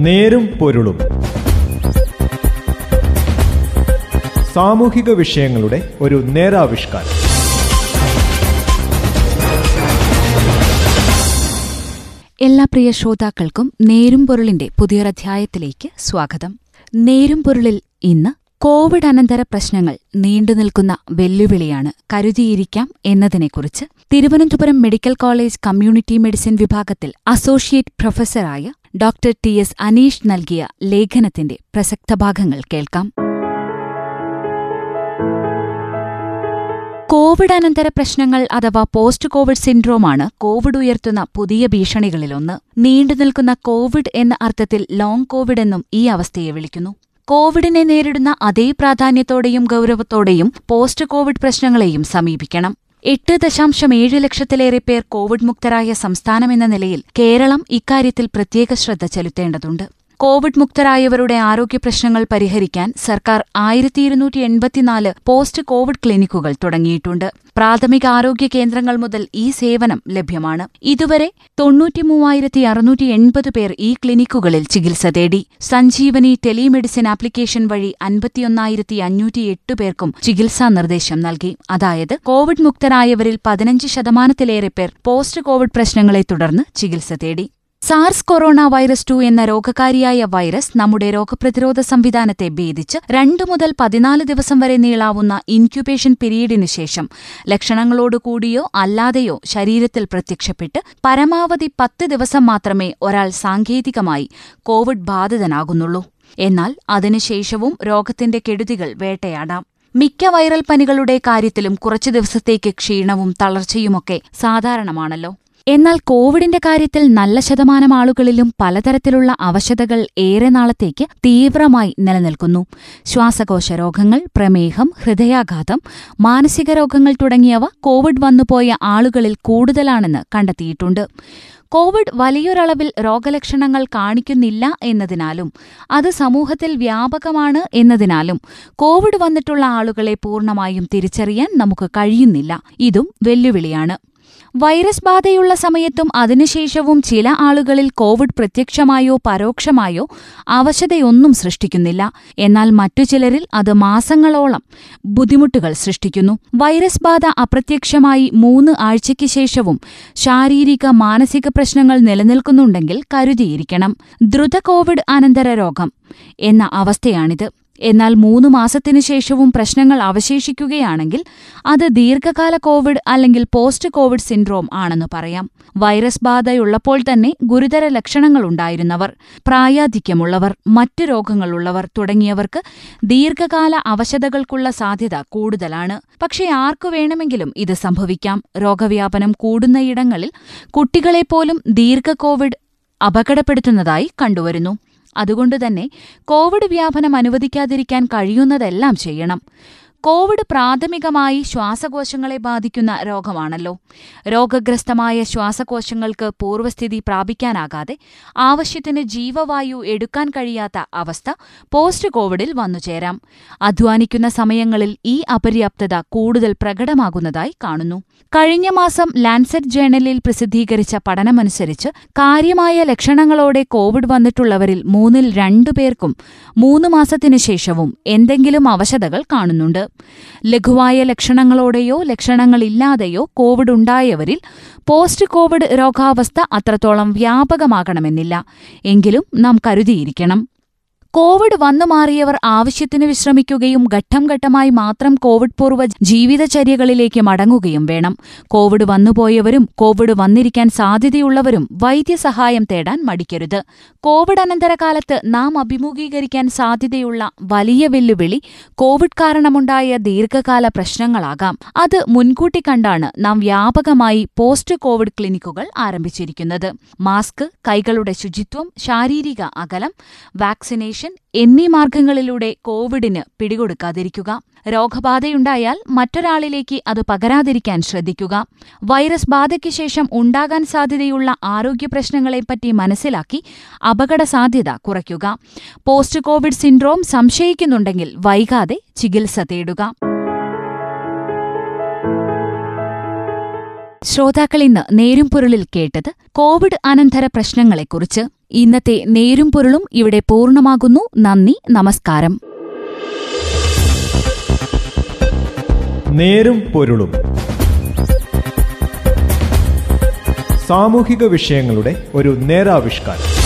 നേരും പൊരുളും. സാമൂഹിക വിഷയങ്ങളുടെ ഒരു നേരാവിഷ്കാരം. എല്ലാ പ്രിയ ശ്രോതാക്കൾക്കും നേരും പൊരുളിന്റെ പുതിയൊരധ്യായത്തിലേക്ക് സ്വാഗതം. നേരും പൊരുളിൽ ഇന്ന് കോവിഡ് അനന്തര പ്രശ്നങ്ങൾ നീണ്ടുനിൽക്കുന്ന വെല്ലുവിളിയാണ് കരുതിയിരിക്കാം എന്നതിനെക്കുറിച്ച് Thiruvananthapuram medical college community medicine വിഭാഗത്തിൽ അസോസിയേറ്റ് പ്രൊഫസറായ ഡോക്ടർ ടി എസ് അനീഷ് നൽകിയ ലേഖനത്തിന്റെ പ്രസക്ത ഭാഗങ്ങൾ കേൾക്കാം. കോവിഡ് അനന്തര പ്രശ്നങ്ങൾ അഥവാ പോസ്റ്റ് കോവിഡ് സിൻഡ്രോമാണ് കോവിഡ് ഉയർത്തുന്ന പുതിയ ഭീഷണികളിലൊന്ന്. നീണ്ടുനിൽക്കുന്ന കോവിഡ് എന്ന അർത്ഥത്തിൽ ലോങ് കോവിഡ് എന്നും ഈ അവസ്ഥയെ വിളിക്കുന്നു. കോവിഡിനെ നേരിടുന്ന അതേ പ്രാധാന്യത്തോടെയും ഗൌരവത്തോടെയും പോസ്റ്റ് കോവിഡ് പ്രശ്നങ്ങളെയും സമീപിക്കണം. എട്ട് ദശാംശം ഏഴ് ലക്ഷത്തിലേറെ പേർ കോവിഡ് മുക്തരായ സംസ്ഥാനമെന്ന നിലയിൽ കേരളം ഇക്കാര്യത്തിൽ പ്രത്യേക ശ്രദ്ധ ചെലുത്തേണ്ടതുണ്ട് കോവിഡ് മുക്തരായവരുടെ ആരോഗ്യ പ്രശ്നങ്ങൾ പരിഹരിക്കാൻ സർക്കാർ ആയിരത്തി ഇരുന്നൂറ്റി എൺപത്തിനാല് പോസ്റ്റ് കോവിഡ് ക്ലിനിക്കുകൾ തുടങ്ങിയിട്ടുണ്ട്. പ്രാഥമിക ആരോഗ്യ കേന്ദ്രങ്ങൾ മുതൽ ഈ സേവനം ലഭ്യമാണ്. ഇതുവരെ തൊണ്ണൂറ്റിമൂവായിരത്തി അറുന്നൂറ്റി എൺപത് പേർ ഈ ക്ലിനിക്കുകളിൽ ചികിത്സ തേടി. സഞ്ജീവനി ടെലിമെഡിസിൻ ആപ്ലിക്കേഷൻ വഴി അൻപത്തിയൊന്നായിരത്തി അഞ്ഞൂറ്റി എട്ട് പേർക്കും ചികിത്സാ നിർദ്ദേശം നൽകി. അതായത് കോവിഡ് മുക്തരായവരിൽ പതിനഞ്ച് ശതമാനത്തിലേറെ പേർ പോസ്റ്റ് കോവിഡ് പ്രശ്നങ്ങളെ തുടർന്ന് ചികിത്സ തേടി. സാർസ് കൊറോണ വൈറസ് ടു എന്ന രോഗകാരിയായ വൈറസ് നമ്മുടെ രോഗപ്രതിരോധ സംവിധാനത്തെ ഭേദിച്ച് രണ്ടു മുതൽ പതിനാല് ദിവസം വരെ നീളാവുന്ന ഇൻക്യുബേഷൻ പിരീഡിനു ശേഷം ലക്ഷണങ്ങളോടുകൂടിയോ അല്ലാതെയോ ശരീരത്തിൽ പ്രത്യക്ഷപ്പെട്ട് പരമാവധി പത്ത് ദിവസം മാത്രമേ ഒരാൾ സാങ്കേതികമായി കോവിഡ് ബാധിതനാകുന്നുള്ളൂ. എന്നാൽ അതിനുശേഷവും രോഗത്തിന്റെ കെടുതികൾ വേട്ടയാടാം. മിക്ക വൈറൽ പനികളുടെ കാര്യത്തിലും കുറച്ചു ദിവസത്തേക്ക് ക്ഷീണവും തളർച്ചയുമൊക്കെ സാധാരണമാണല്ലോ. എന്നാൽ കോവിഡിന്റെ കാര്യത്തിൽ നല്ല ശതമാനം ആളുകളിലും പലതരത്തിലുള്ള അവശതകൾ ഏറെ നാളത്തേക്ക് തീവ്രമായി നിലനിൽക്കുന്നു. ശ്വാസകോശ രോഗങ്ങൾ പ്രമേഹം ഹൃദയാഘാതം മാനസിക രോഗങ്ങൾ തുടങ്ങിയവ കോവിഡ് വന്നുപോയ ആളുകളിൽ കൂടുതലാണെന്ന് കണ്ടെത്തിയിട്ടുണ്ട്. കോവിഡ് വലിയൊരളവിൽ രോഗലക്ഷണങ്ങൾ കാണിക്കുന്നില്ല എന്നതിനാലും അത് സമൂഹത്തിൽ വ്യാപകമാണ് എന്നതിനാലും കോവിഡ് വന്നിട്ടുള്ള ആളുകളെ പൂർണമായും തിരിച്ചറിയാൻ നമുക്ക് കഴിയുന്നില്ല. ഇതും വെല്ലുവിളിയാണ്. വൈറസ് ബാധയുള്ള സമയത്തും അതിനുശേഷവും ചില ആളുകളിൽ കോവിഡ് പ്രത്യക്ഷമായോ പരോക്ഷമായോ അവശതയൊന്നും സൃഷ്ടിക്കുന്നില്ല. എന്നാൽ മറ്റു ചിലരിൽ അത് മാസങ്ങളോളം ബുദ്ധിമുട്ടുകൾ സൃഷ്ടിക്കുന്നു. വൈറസ് ബാധ അപ്രത്യക്ഷമായി മൂന്ന് ആഴ്ചയ്ക്ക് ശേഷവും ശാരീരിക മാനസിക പ്രശ്നങ്ങൾ നിലനിൽക്കുന്നുണ്ടെങ്കിൽ കരുതിയിരിക്കണം. ദ്രുത കോവിഡ് അനന്തര രോഗം എന്ന അവസ്ഥയാണിത്. എന്നാൽ മൂന്ന് മാസത്തിനു ശേഷവും പ്രശ്നങ്ങൾ അവശേഷിക്കുകയാണെങ്കിൽ അത് ദീർഘകാല കോവിഡ് അല്ലെങ്കിൽ പോസ്റ്റ് കോവിഡ് സിൻഡ്രോം ആണെന്ന് പറയാം. വൈറസ് ബാധയുള്ളപ്പോൾ തന്നെ ഗുരുതര ലക്ഷണങ്ങളുണ്ടായിരുന്നവർ പ്രായാധിക്യമുള്ളവർ മറ്റ് രോഗങ്ങളുള്ളവർ തുടങ്ങിയവർക്ക് ദീർഘകാല അവശതകൾക്കുള്ള സാധ്യത കൂടുതലാണ്. പക്ഷേ ആർക്കു വേണമെങ്കിലും ഇത് സംഭവിക്കാം. രോഗവ്യാപനം കൂടുന്നയിടങ്ങളിൽ കുട്ടികളെപ്പോലും ദീർഘ കോവിഡ് അപകടപ്പെടുത്തുന്നതായി കണ്ടുവരുന്നു. അതുകൊണ്ടുതന്നെ കോവിഡ് വ്യാപനം അനുവദിക്കാതിരിക്കാൻ കഴിയുന്നതെല്ലാം ചെയ്യണം. കോവിഡ് പ്രാഥമികമായി ശ്വാസകോശങ്ങളെ ബാധിക്കുന്ന രോഗമാണല്ലോ. രോഗഗ്രസ്തമായ ശ്വാസകോശങ്ങൾക്ക് പൂർവസ്ഥിതി പ്രാപിക്കാനാകാതെ ആവശ്യത്തിന് ജീവവായു എടുക്കാൻ കഴിയാത്ത അവസ്ഥ പോസ്റ്റ് കോവിഡിൽ വന്നുചേരാം. അധ്വാനിക്കുന്ന സമയങ്ങളിൽ ഈ അപര്യാപ്തത കൂടുതൽ പ്രകടമാകുന്നതായി കാണുന്നു. കഴിഞ്ഞ മാസം ലാൻസെറ്റ് ജേണലിൽ പ്രസിദ്ധീകരിച്ച പഠനമനുസരിച്ച് കാര്യമായ ലക്ഷണങ്ങളോടെ കോവിഡ് വന്നിട്ടുള്ളവരിൽ മൂന്നിൽ രണ്ടു പേർക്കും മൂന്ന് മാസത്തിനു ശേഷവും എന്തെങ്കിലും അവശതകൾ കാണുന്നുണ്ട്. ലഘുവായ ലക്ഷണങ്ങളോടെയോ ലക്ഷണങ്ങളില്ലാതെയോ കോവിഡ് ഉണ്ടായവരിൽ പോസ്റ്റ് കോവിഡ് രോഗാവസ്ഥ അത്രത്തോളം വ്യാപകമാകണമെന്നില്ല. എങ്കിലും നാം കരുതിയിരിക്കണം. കോവിഡ് വന്നു മാറിയവർ ആവശ്യത്തിന് വിശ്രമിക്കുകയും ഘട്ടം ഘട്ടമായി മാത്രം കോവിഡ് പൂർവ ജീവിതചര്യകളിലേക്ക് മടങ്ങുകയും വേണം. കോവിഡ് വന്നുപോയവരും കോവിഡ് വന്നിരിക്കാൻ സാധ്യതയുള്ളവരും വൈദ്യസഹായം തേടാൻ മടിക്കരുത്. കോവിഡ് അനന്തരകാലത്ത് നാം അഭിമുഖീകരിക്കാൻ സാധ്യതയുള്ള വലിയ വെല്ലുവിളി കോവിഡ് കാരണമുണ്ടായ ദീർഘകാല പ്രശ്നങ്ങളാകാം. അത് മുൻകൂട്ടി കണ്ടാണ് നാം വ്യാപകമായി പോസ്റ്റ് കോവിഡ് ക്ലിനിക്കുകൾ ആരംഭിച്ചിരിക്കുന്നത്. മാസ്ക് കൈകളുടെ ശുചിത്വം ശാരീരിക അകലം വാക്സിനേഷൻ എന്നീ മാർഗങ്ങളിലൂടെ കോവിഡിന് പിടികൊടുക്കാതിരിക്കുക. രോഗബാധയുണ്ടായാൽ മറ്റൊരാളിലേക്ക് അത് പകരാതിരിക്കാൻ ശ്രദ്ധിക്കുക. വൈറസ് ബാധയ്ക്ക് ശേഷം ഉണ്ടാകാൻ സാധ്യതയുള്ള ആരോഗ്യ പ്രശ്നങ്ങളെപ്പറ്റി മനസ്സിലാക്കി അപകട സാധ്യത കുറയ്ക്കുക. പോസ്റ്റ് കോവിഡ് സിൻഡ്രോം സംശയിക്കുന്നുണ്ടെങ്കിൽ വൈകാതെ ചികിത്സ തേടുക. ശ്രോതാക്കൾ ഇന്ന് നേരും പൊരുളിൽ കേട്ടത് കോവിഡ് അനന്തര പ്രശ്നങ്ങളെക്കുറിച്ച്. ഇന്നത്തെ നേരും പൊരുളും ഇവിടെ പൂർണമാകുന്നു. നന്ദി നമസ്കാരം. നേരും പൊരുളും. സാമൂഹിക വിഷയങ്ങളുടെ ഒരു നേരാവിഷ്കാരം.